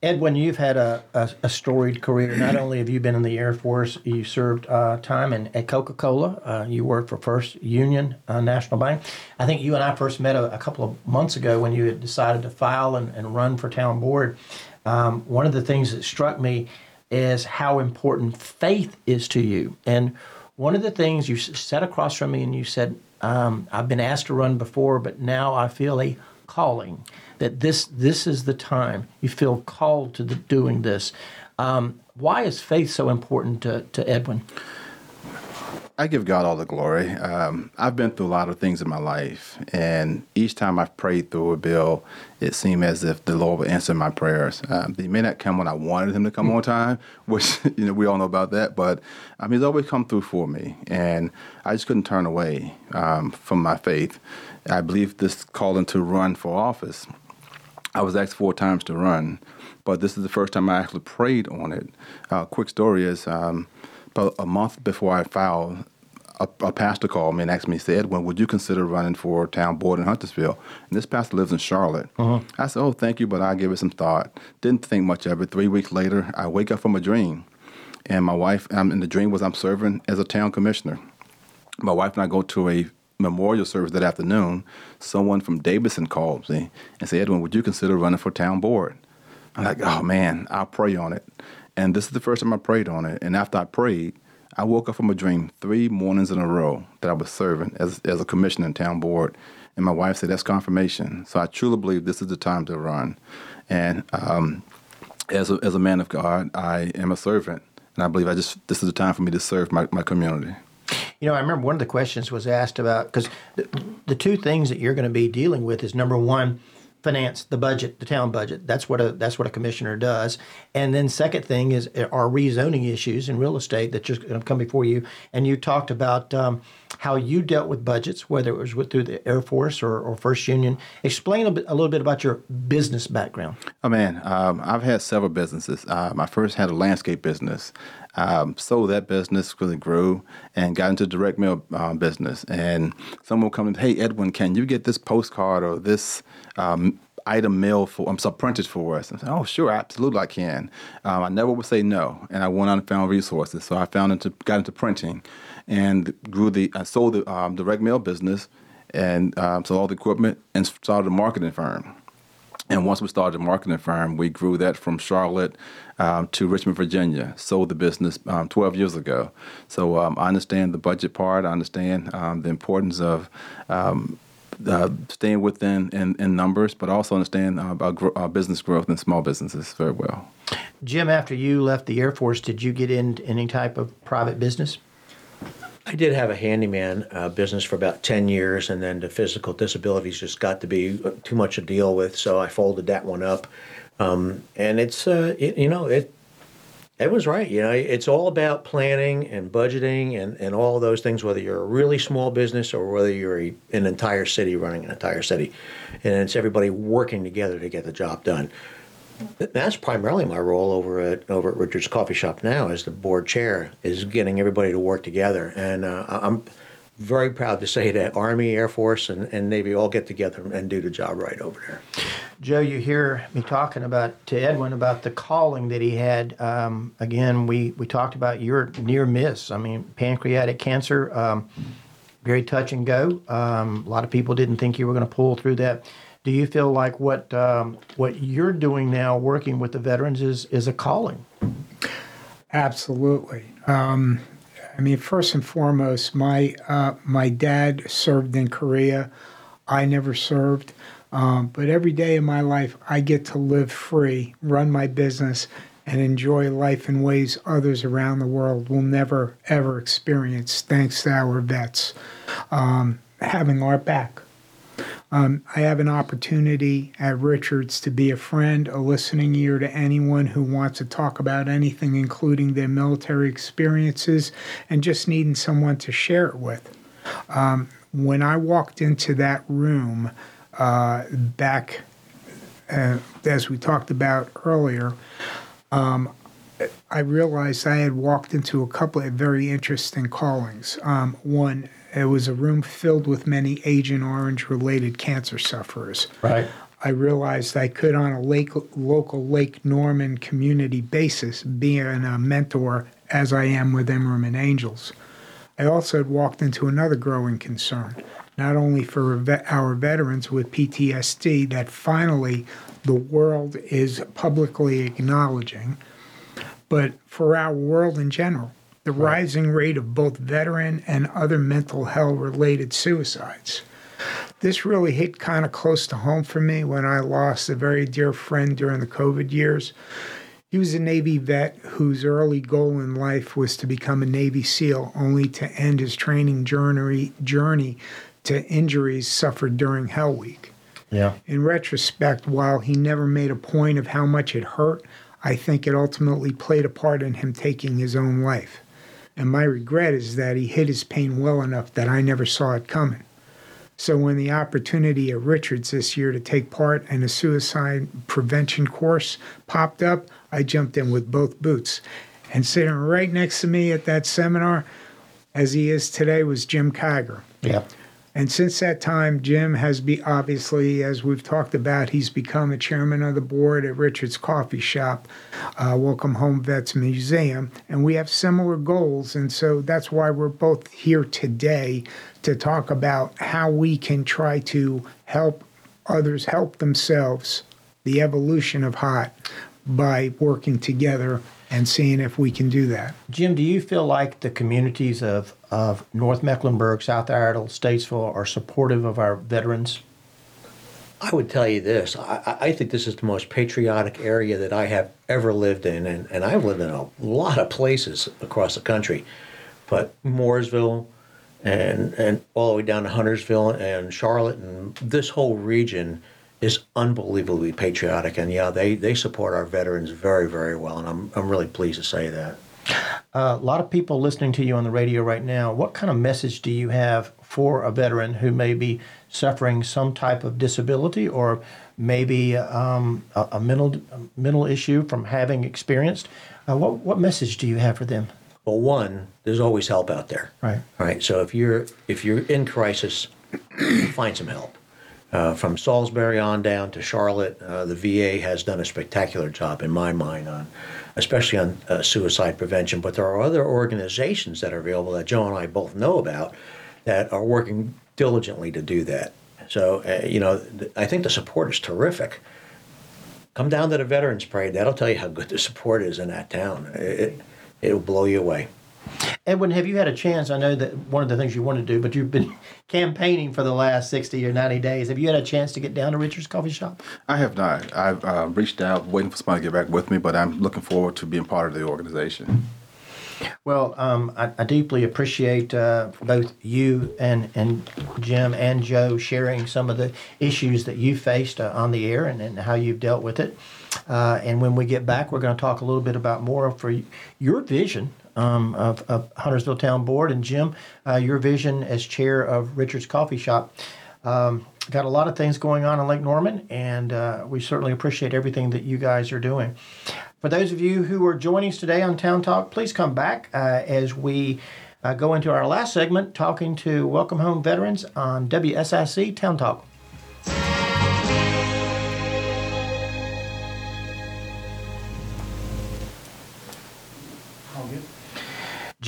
Edwin, you've had a, a, a, storied career. Not only have you been in the Air Force, you served uh, time in, at Coca Cola. Uh, you worked for First Union uh, National Bank. I think you and I first met a, a, couple of months ago when you had decided to file and, and run for town board. Um, one of the things that struck me is how important faith is to you. And one of the things you sat across from me and you said, um, I've been asked to run before, but now I feel a calling that this this is the time you feel called to the, doing this. Um, why is faith so important to, to Edwin? I give God all the glory. Um, I've been through a lot of things in my life, and each time I've prayed through a bill, it seemed as if the Lord would answer my prayers. Um, they may not come when I wanted Him to come on time, (laughs) which you know we all know about that, but um, He's always come through for me, and I just couldn't turn away um, from my faith. I believe this calling to run for office I was asked four times to run, but this is the first time I actually prayed on it. Uh, quick story is um, a month before I filed, a, a, pastor called me and asked me, said, "When would you consider running for town board in Huntersville?" And this pastor lives in Charlotte. Uh-huh. I said, "Oh, thank you, but I'll give it some thought." Didn't think much of it. Three weeks later, I wake up from a dream, and my wife, um, and the dream was I'm serving as a town commissioner. My wife and I go to a memorial service that afternoon, someone from Davidson called me and said, Edwin, would you consider running for town board? I'm like, oh man, I'll pray on it. And this is the first time I prayed on it. And after I prayed, I woke up from a dream three mornings in a row that I was serving as, as a commissioner in town board. And my wife said, that's confirmation. So I truly believe this is the time to run. And um, as, a, as a man of God, I am a servant. And I believe I just this is the time for me to serve my, my community. You know, I remember one of the questions was asked about because the, the two things that you're going to be dealing with is number one, finance the budget, the town budget. That's what a that's what a commissioner does. And then second thing is are rezoning issues in real estate that just come before you. And you talked about um, how you dealt with budgets, whether it was with, through the Air Force or, or First Union. Explain a, bit, a, little bit about your business background. Oh man, um, I've had several businesses. Um, I first had a landscape business. Um, sold that business really grew and got into direct mail um, business. And someone will come and, hey, Edwin, can you get this postcard or this um, item mail for, I'm sorry, printed for us? I said, oh, sure, absolutely, I can. Um, I never would say no. And I went on and found resources. So I found into, got into printing and grew the, I sold the um, direct mail business and um, sold all the equipment and started a marketing firm. And once we started a marketing firm, we grew that from Charlotte um, to Richmond, Virginia. Sold the business um, 12 years ago. So um, I understand the budget part. I understand um, the importance of uh, staying within in, in, numbers, but also understand uh, about uh, business growth and small businesses very well. Jim, after you left the Air Force, did you get into any type of private business? I did have a handyman uh, business for about 10 years, and then the physical disabilities just got to be uh, too much to deal with, so I folded that one up. Um, and it's, uh, it, you know, it, Ed was right. You know, it's all about planning and budgeting and, and all those things, whether you're a really small business or whether you're a, an entire city running an entire city. And it's everybody working together to get the job done that's primarily my role over at over at Richard's Coffee Shop now as the board chair is getting everybody to work together, and uh, I'm very proud to say that Army, Air Force, and, and Navy all get together and do the job right over there. Joe, you hear me talking about to Edwin about the calling that he had. Um, again, we we talked about your near miss. I mean, pancreatic cancer, um, very touch and go. Um, a lot of people didn't think you were going to pull through that do you feel like what um, what you're doing now, working with the veterans, is is a calling? Absolutely. Um, I mean, first and foremost, my uh, my dad served in Korea. I never served, um, but every day of my life, I get to live free, run my business, and enjoy life in ways others around the world will never ever experience. Thanks to our vets um, having our back. Um, I have an opportunity at Richards to be a friend, a listening ear to anyone who wants to talk about anything, including their military experiences, and just needing someone to share it with. Um, when I walked into that room uh, back, uh, as we talked about earlier, um, I realized I had walked into a couple of very interesting callings. Um, one, it was a room filled with many Agent Orange related cancer sufferers. Right. I realized I could, on a lake, local Lake Norman community basis, be a uh, mentor as I am with Imerman Angels. I also had walked into another growing concern, not only for our veterans with PTSD that finally the world is publicly acknowledging, but for our world in general. The rising rate of both veteran and other mental health related suicides. This really hit kind of close to home for me when I lost a very dear friend during the COVID years. He was a Navy vet whose early goal in life was to become a Navy SEAL, only to end his training journey, journey to injuries suffered during Hell Week. Yeah. In retrospect, while he never made a point of how much it hurt, I think it ultimately played a part in him taking his own life. And my regret is that he hid his pain well enough that I never saw it coming. So when the opportunity at Richards this year to take part in a suicide prevention course popped up, I jumped in with both boots. And sitting right next to me at that seminar, as he is today, was Jim Kiger. Yeah. And since that time, Jim has be obviously, as we've talked about, he's become a chairman of the board at Richard's Coffee Shop, uh, Welcome Home Vets Museum, and we have similar goals. And so that's why we're both here today to talk about how we can try to help others help themselves, the evolution of HOT, by working together and seeing if we can do that. Jim, do you feel like the communities of, of North Mecklenburg, South Iredell, Statesville are supportive of our veterans? I would tell you this. I, I, think this is the most patriotic area that I have ever lived in, and, and I've lived in a lot of places across the country. But Mooresville and and all the way down to Huntersville and Charlotte and this whole region is unbelievably patriotic, and yeah, they, they support our veterans very, very well, and I'm, I'm really pleased to say that. Uh, a lot of people listening to you on the radio right now, what kind of message do you have for a veteran who may be suffering some type of disability or maybe um, a, a, mental a mental issue from having experienced? Uh, what what message do you have for them? Well, one, there's always help out there. Right. Right. So if you're if you're in crisis, find some help. Uh, from Salisbury on down to Charlotte, uh, the VA has done a spectacular job, in my mind, on especially on uh, suicide prevention. But there are other organizations that are available that Joe and I both know about that are working diligently to do that. So, uh, you know, th- I think the support is terrific. Come down to the Veterans Parade; that'll tell you how good the support is in that town. It, it'll blow you away. Edwin, have you had a chance? I know that one of the things you want to do, but you've been (laughs) campaigning for the last 60 or 90 days. Have you had a chance to get down to Richard's Coffee Shop? I have not. I've uh, reached out, waiting for somebody to get back with me, but I'm looking forward to being part of the organization. Well, um, I, I, deeply appreciate uh, both you and, and Jim and Joe sharing some of the issues that you faced uh, on the air and, and how you've dealt with it. Uh, and when we get back, we're going to talk a little bit about more for your vision um, of, of, Huntersville Town Board, and Jim, uh, your vision as chair of Richard's Coffee Shop. Um, got a lot of things going on in Lake Norman, and uh, we certainly appreciate everything that you guys are doing. For those of you who are joining us today on Town Talk, please come back uh, as we uh, go into our last segment talking to Welcome Home veterans on WSIC Town Talk.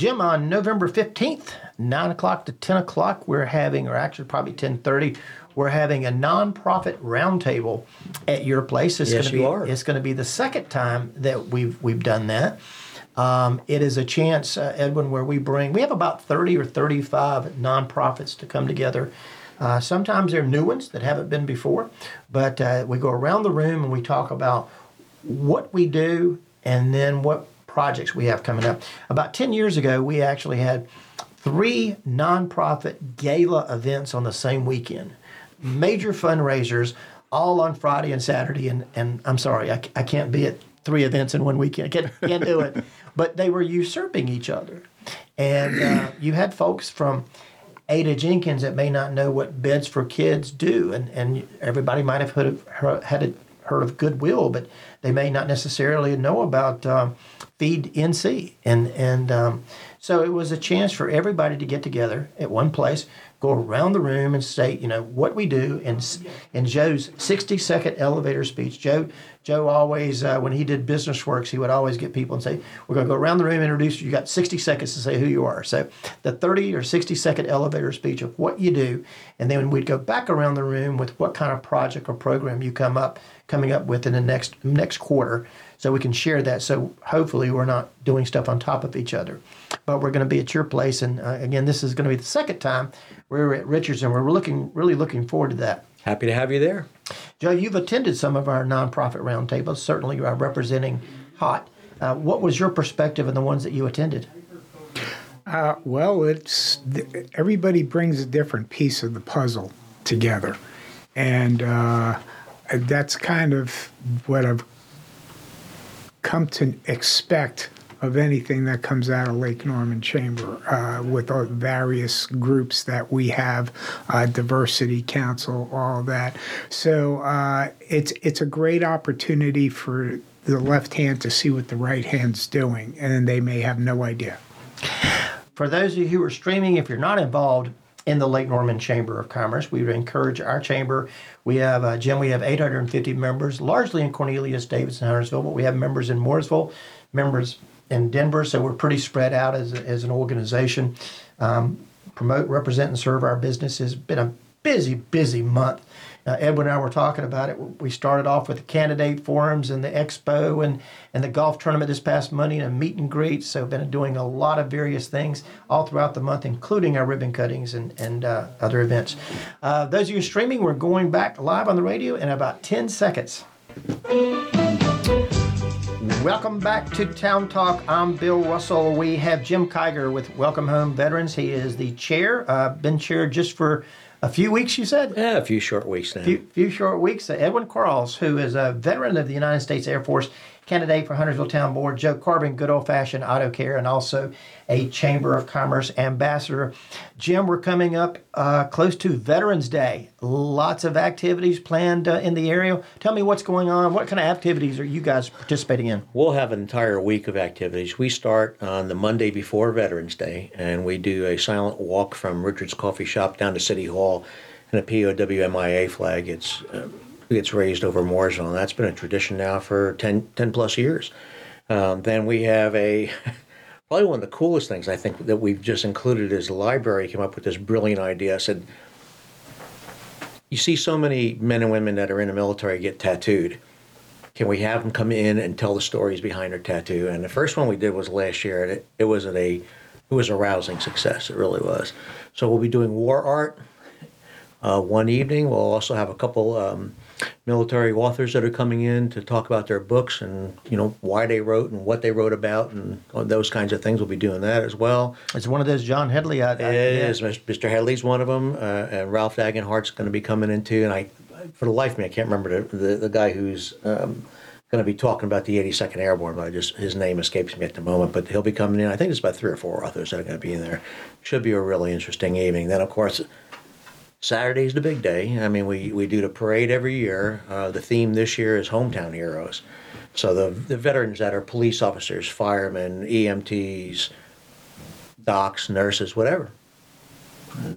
Jim, on November 15th, 9 o'clock to 10 o'clock, we're having, or actually probably 10.30, we're having a nonprofit roundtable at your place. It's yes, gonna you be, are. It's going to be the second time that we've, we've done that. Um, it is a chance, uh, Edwin, where we bring, we have about 30 or 35 nonprofits to come together. Uh, sometimes they're new ones that haven't been before, but uh, we go around the room and we talk about what we do and then what projects we have coming up. About 10 years ago, we actually had three nonprofit gala events on the same weekend. Major fundraisers all on Friday and Saturday. And, and I'm sorry, I, I can't be at three events in one weekend. I can't, can't do it. (laughs) But they were usurping each other. And uh, you had folks from Ada Jenkins that may not know what Beds for Kids do. And, and everybody might have heard, of had a heard of Goodwill, but they may not necessarily know about um, Feed NC. And, and um, so it was a chance for everybody to get together at one place, go around the room and state, you know, what we do. And in Joe's 60 second elevator speech, Joe, Joe always, uh, when he did business works, he would always get people and say, We're going to go around the room introduce you. You got 60 seconds to say who you are. So the 30 or 60 second elevator speech of what you do. And then we'd go back around the room with what kind of project or program you come up coming up with in the next next quarter so we can share that so hopefully we're not doing stuff on top of each other but we're going to be at your place and uh, again this is going to be the second time we're at richards and we're looking really looking forward to that Happy to have you there. Joe, you've attended some of our nonprofit roundtables, certainly you are representing HOT. Uh, what was your perspective in the ones that you attended? Uh, well, it's everybody brings a different piece of the puzzle together, and uh, that's kind of what I've come to expect of anything that comes out of Lake Norman Chamber uh, with the various groups that we have, uh, Diversity Council, all that. So uh, it's it's a great opportunity for the left hand to see what the right hand's doing, and they may have no idea. For those of you who are streaming, if you're not involved in the Lake Norman Chamber of Commerce, we would encourage our chamber. We have, uh, Jim, we have 850 members, largely in Cornelius, Davidson, Huntersville, but we have members in Mooresville, members in Denver, so we're pretty spread out as, as an organization. Um, promote, represent, and serve our business has been a busy, busy month. Uh, Edwin and I were talking about it. We started off with the candidate forums and the expo and, and the golf tournament this past Monday and a meet and greet. So, been doing a lot of various things all throughout the month, including our ribbon cuttings and, and uh, other events. Uh, those of you streaming, we're going back live on the radio in about 10 seconds. Welcome back to Town Talk. I'm Bill Russell. We have Jim Kiger with Welcome Home Veterans. He is the chair, uh, been chair just for a few weeks, you said? Yeah, a few short weeks now. Few, few short weeks. Edwin Quarles, who is a veteran of the United States Air Force, candidate for Huntersville Town Board, Joe Carbon, good old fashioned auto care, and also a Chamber of Commerce ambassador. Jim, we're coming up uh, close to Veterans Day. Lots of activities planned uh, in the area. Tell me what's going on. What kind of activities are you guys participating in? We'll have an entire week of activities. We start on the Monday before Veterans Day, and we do a silent walk from Richard's Coffee Shop down to City Hall and a POWMIA flag. It's gets raised over Mooresville, and that's been a tradition now for 10, 10 plus years. Um, then we have a (laughs) probably one of the coolest things I think that we've just included is the library came up with this brilliant idea. I said, you see so many men and women that are in the military get tattooed. Can we have them come in and tell the stories behind their tattoo? And the first one we did was last year, and it, it was a it was a rousing success. It really was. So we'll be doing war art uh, one evening. We'll also have a couple um, military authors that are coming in to talk about their books and you know why they wrote and what they wrote about and those kinds of things. We'll be doing that as well. It's one of those John Headley. I, I, it yeah. is. Mr. Headley's one of them, uh, and Ralph Dagenhart's going to be coming in too. And I, for the life of me, I can't remember the the, the guy who's. Um, going to be talking about the 82nd Airborne, but I just his name escapes me at the moment. But he'll be coming in. I think there's about three or four authors that are going to be in there. Should be a really interesting evening. Then, of course, Saturday's the big day. I mean, we, we do the parade every year. Uh, the theme this year is hometown heroes. So the the veterans that are police officers, firemen, EMTs, docs, nurses, whatever.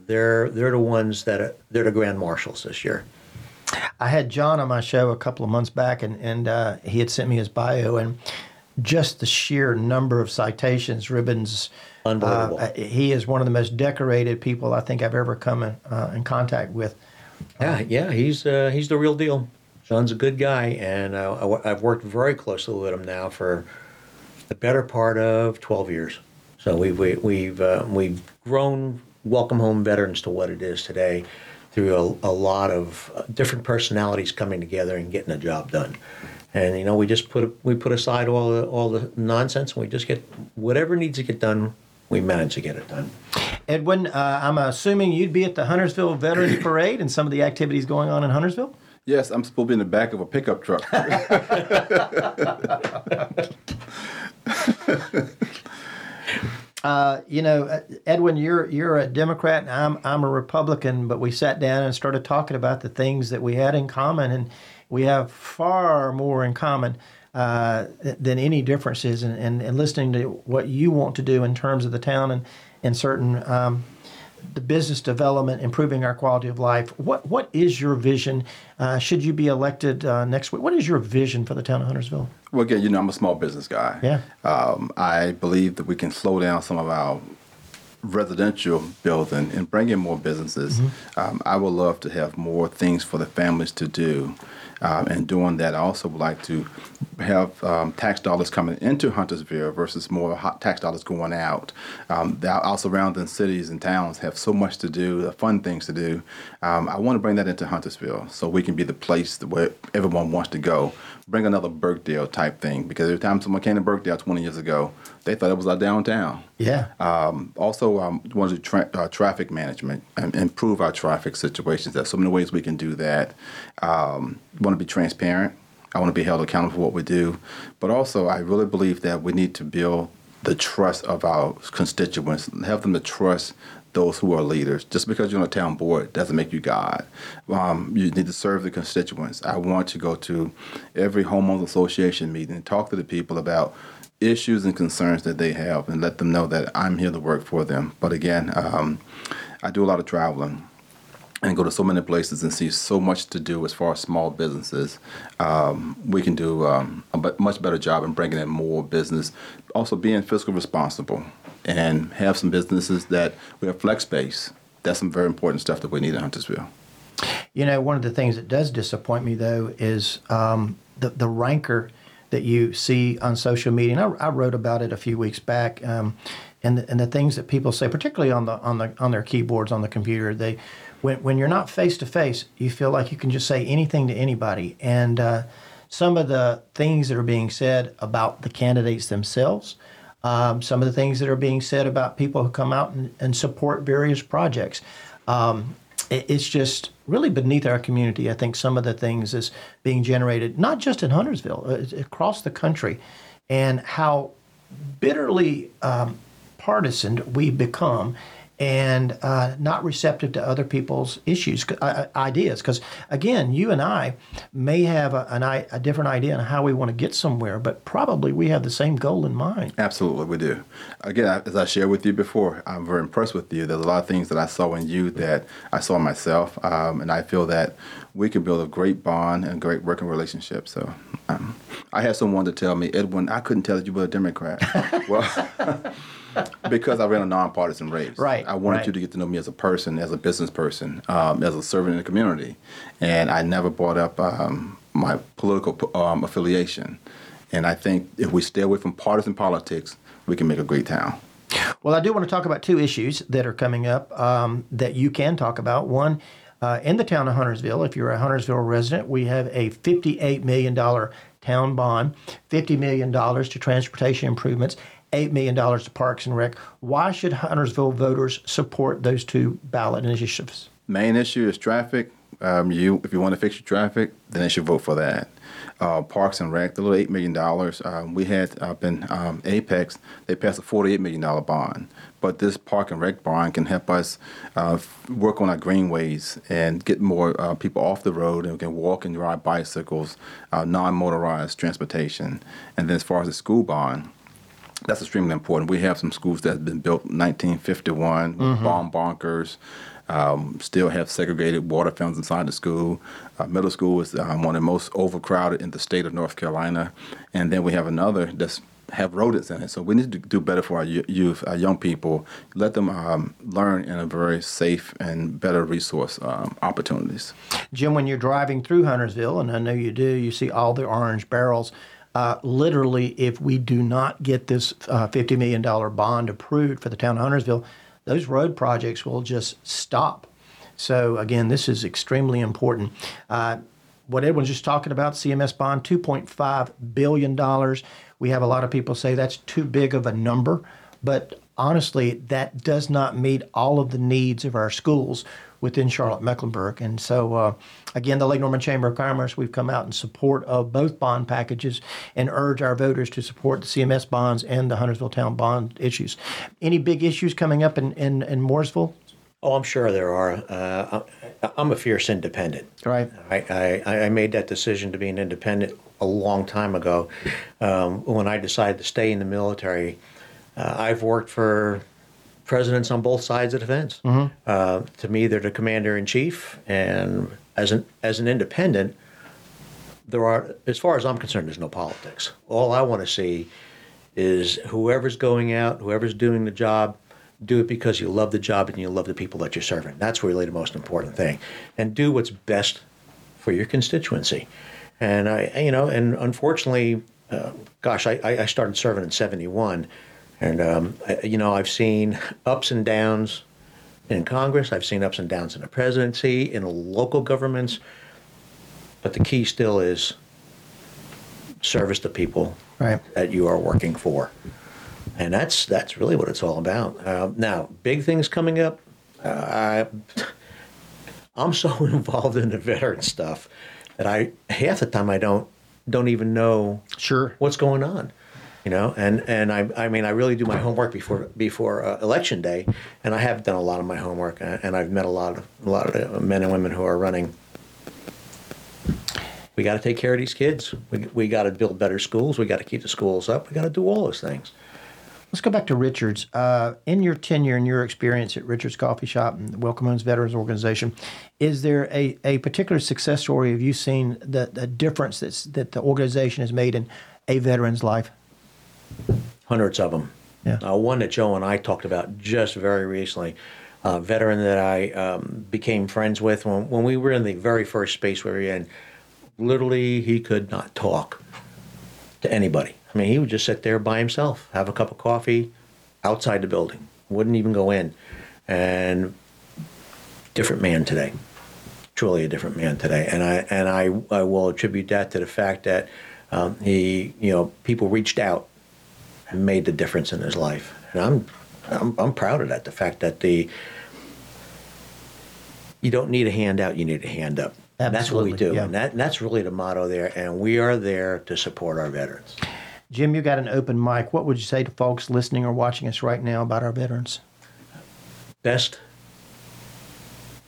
They're they're the ones that are, they're the grand marshals this year. I had John on my show a couple of months back, and and uh, he had sent me his bio, and just the sheer number of citations, ribbons, Unbelievable. Uh, he is one of the most decorated people I think I've ever come in, uh, in contact with. Yeah, yeah, he's uh, he's the real deal. John's a good guy, and uh, I've worked very closely with him now for the better part of 12 years. So we've we, have we have uh, we've grown Welcome Home Veterans to what it is today through a, a lot of uh, different personalities coming together and getting the job done and you know we just put we put aside all the all the nonsense and we just get whatever needs to get done we manage to get it done. Edwin, uh, I'm assuming you'd be at the Huntersville Veterans (clears throat) Parade and some of the activities going on in Huntersville? Yes, I'm supposed to be in the back of a pickup truck. (laughs) uh, you know, uh, Edwin, you're you're a Democrat and I'm I'm a Republican, but we sat down and started talking about the things that we had in common, and we have far more in common uh, than any differences. And, and, and listening to what you want to do in terms of the town and, and certain um, the business development, improving our quality of life. What what is your vision? Uh, should you be elected uh, next week? What is your vision for the town of Huntersville? Well, again, you know, I'm a small business guy. Yeah. Um, I believe that we can slow down some of our residential building and bring in more businesses. Mm-hmm. Um, I would love to have more things for the families to do. Um, and doing that, I also would like to have um, tax dollars coming into Huntersville versus more tax dollars going out. Um, our surrounding cities and towns have so much to do, fun things to do. Um, I want to bring that into Huntersville so we can be the place where everyone wants to go. Bring another Birkdale type thing because every time someone came to Birkdale 20 years ago, they thought it was our downtown. Yeah. Um, also, um, want to do tra- uh, traffic management and improve our traffic situations. There's so many ways we can do that. Um, want to be transparent. I want to be held accountable for what we do. But also, I really believe that we need to build the trust of our constituents, have them to trust those who are leaders. Just because you're on a town board doesn't make you God. Um, you need to serve the constituents. I want to go to every homeowners association meeting and talk to the people about issues and concerns that they have and let them know that I'm here to work for them. But again, um, I do a lot of traveling and go to so many places and see so much to do as far as small businesses. Um, we can do um, a much better job in bringing in more business, also being fiscal responsible and have some businesses that we have flex space. That's some very important stuff that we need in Huntersville. You know, one of the things that does disappoint me though is um, the the rancor that you see on social media. And I, I wrote about it a few weeks back. Um, and the, and the things that people say, particularly on the on the on their keyboards on the computer, they when when you're not face to face, you feel like you can just say anything to anybody. And uh, some of the things that are being said about the candidates themselves, um, some of the things that are being said about people who come out and, and support various projects. Um, it, it's just really beneath our community. I think some of the things is being generated, not just in Huntersville, uh, across the country, and how bitterly um, partisan we become and uh, not receptive to other people's issues, uh, ideas. Because again, you and I may have a, an, a different idea on how we want to get somewhere, but probably we have the same goal in mind. Absolutely, we do. Again, as I shared with you before, I'm very impressed with you. There's a lot of things that I saw in you that I saw myself, um, and I feel that we can build a great bond and great working relationship. So um, I had someone to tell me, Edwin, I couldn't tell that you were a Democrat. (laughs) well. (laughs) because I ran a nonpartisan race. Right. I wanted right. you to get to know me as a person, as a business person, um, as a servant in the community, and I never brought up um, my political um, affiliation. And I think if we stay away from partisan politics, we can make a great town. Well, I do want to talk about two issues that are coming up um, that you can talk about. One, uh, in the town of Huntersville, if you're a Huntersville resident, we have a $58 million town bond, $50 million to transportation improvements, $8 million to Parks and Rec. Why should Huntersville voters support those two ballot initiatives? Main issue is traffic. Um, you, if you want to fix your traffic, then they should vote for that. Uh, Parks and Rec, the little eight million dollars um, we had up in um, Apex, they passed a forty-eight million dollar bond. But this Park and Rec bond can help us uh, work on our greenways and get more uh, people off the road and can walk and ride bicycles, uh, non-motorized transportation. And then as far as the school bond, that's extremely important. We have some schools that have been built 1951, mm-hmm. bomb bunkers, um, still have segregated water fountains inside the school. Uh, middle school is um, one of the most overcrowded in the state of North Carolina, and then we have another that's have rodents in it. So we need to do better for our youth, our young people. Let them um, learn in a very safe and better resource um, opportunities. Jim, when you're driving through Huntersville, and I know you do, you see all the orange barrels. Uh, literally, if we do not get this uh, $50 million bond approved for the town of Huntersville, those road projects will just stop. So, again, this is extremely important. Uh, what Edwin's just talking about, CMS bond, $2.5 billion. We have a lot of people say that's too big of a number, but honestly, that does not meet all of the needs of our schools within Charlotte Mecklenburg. And so, uh, again, the Lake Norman Chamber of Commerce, we've come out in support of both bond packages and urge our voters to support the CMS bonds and the Huntersville Town bond issues. Any big issues coming up in, in, in Mooresville? Oh, I'm sure there are. Uh, I'm a fierce independent. Right. I, I, I made that decision to be an independent a long time ago. Um, when I decided to stay in the military, uh, I've worked for presidents on both sides of the fence. Uh, to me, they're the commander in chief, and as an as an independent, there are, as far as I'm concerned, there's no politics. All I want to see is whoever's going out, whoever's doing the job, do it because you love the job and you love the people that you're serving. That's really the most important thing. And do what's best for your constituency. And I, you know, and unfortunately, uh, gosh, I, I started serving in '71, and um, you know, I've seen ups and downs in Congress. I've seen ups and downs in the presidency, in local governments. But the key still is service to people Right. that you are working for, and that's that's really what it's all about. Uh, now, big things coming up. Uh, I, I'm so (laughs) involved in the veteran stuff that I half the time I don't don't even know Sure. what's going on you know? And and i i mean i really do my homework before before uh, election day. And i have done a lot of my homework uh, and i've met a lot of a lot of men and women who are running. We got to take care of these kids. We, we got to build better schools. We got to keep the schools up. We got to do all those things. Let's go back to Richards. Uh, in your tenure and your experience at Richards Coffee Shop and the Welcome Homes Veterans Organization, is there a, a particular success story? Have you seen the, the difference that's, that the organization has made in a veteran's life? Hundreds of them. Yeah. Uh, one that Joe and I talked about just very recently, a veteran that I um, became friends with when, when we were in the very first space we were in. Literally, he could not talk to anybody. I mean, he would just sit there by himself, have a cup of coffee outside the building, wouldn't even go in. And different man today, truly a different man today. And I and I, I will attribute that to the fact that um, he, you know, people reached out made the difference in his life. And I'm, I'm, I'm proud of that. The fact that the you don't need a handout, you need a hand up. That's what we do, yeah. and that, and that's really the motto there. And we are there to support our veterans. Jim, you got an open mic. What would you say to folks listening or watching us right now about our veterans? Best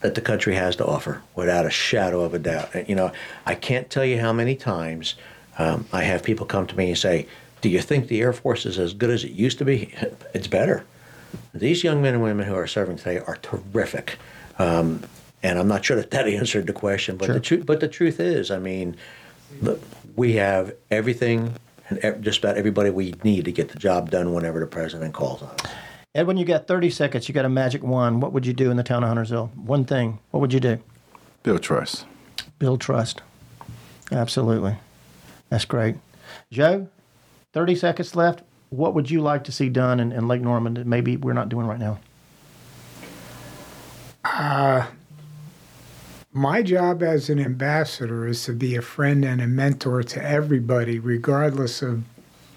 that the country has to offer, without a shadow of a doubt. You know, I can't tell you how many times um, I have people come to me and say, "Do you think the Air Force is as good as it used to be?" It's better. These young men and women who are serving today are terrific. Um, and I'm not sure that that (laughs) answered the question, but the truth, but the truth is, I mean, look, we have everything and ev- just about everybody we need to get the job done whenever the president calls on us. Ed, when you got 30 seconds. You got a magic wand. What would you do in the town of Huntersville? One thing. What would you do? Build trust. Build trust. Absolutely. That's great. Joe, 30 seconds left. What would you like to see done in, in Lake Norman that maybe we're not doing right now? My job as an ambassador is to be a friend and a mentor to everybody, regardless of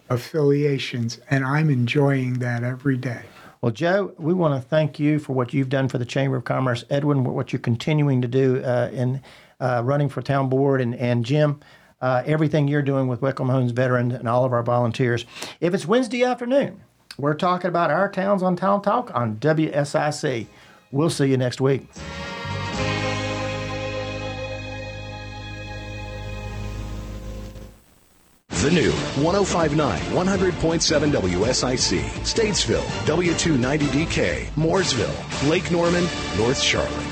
affiliations, and I'm enjoying that every day. Well, Joe, we want to thank you for what you've done for the Chamber of Commerce. Edwin, what you're continuing to do uh, in uh, running for town board, and, and Jim, uh, everything you're doing with Welcome Homes Veterans and all of our volunteers. If it's Wednesday afternoon, we're talking about our towns on Town Talk on WSIC. We'll see you next week. The new 1059 100.7 WSIC, Statesville, W290DK, Mooresville, Lake Norman, North Charlotte.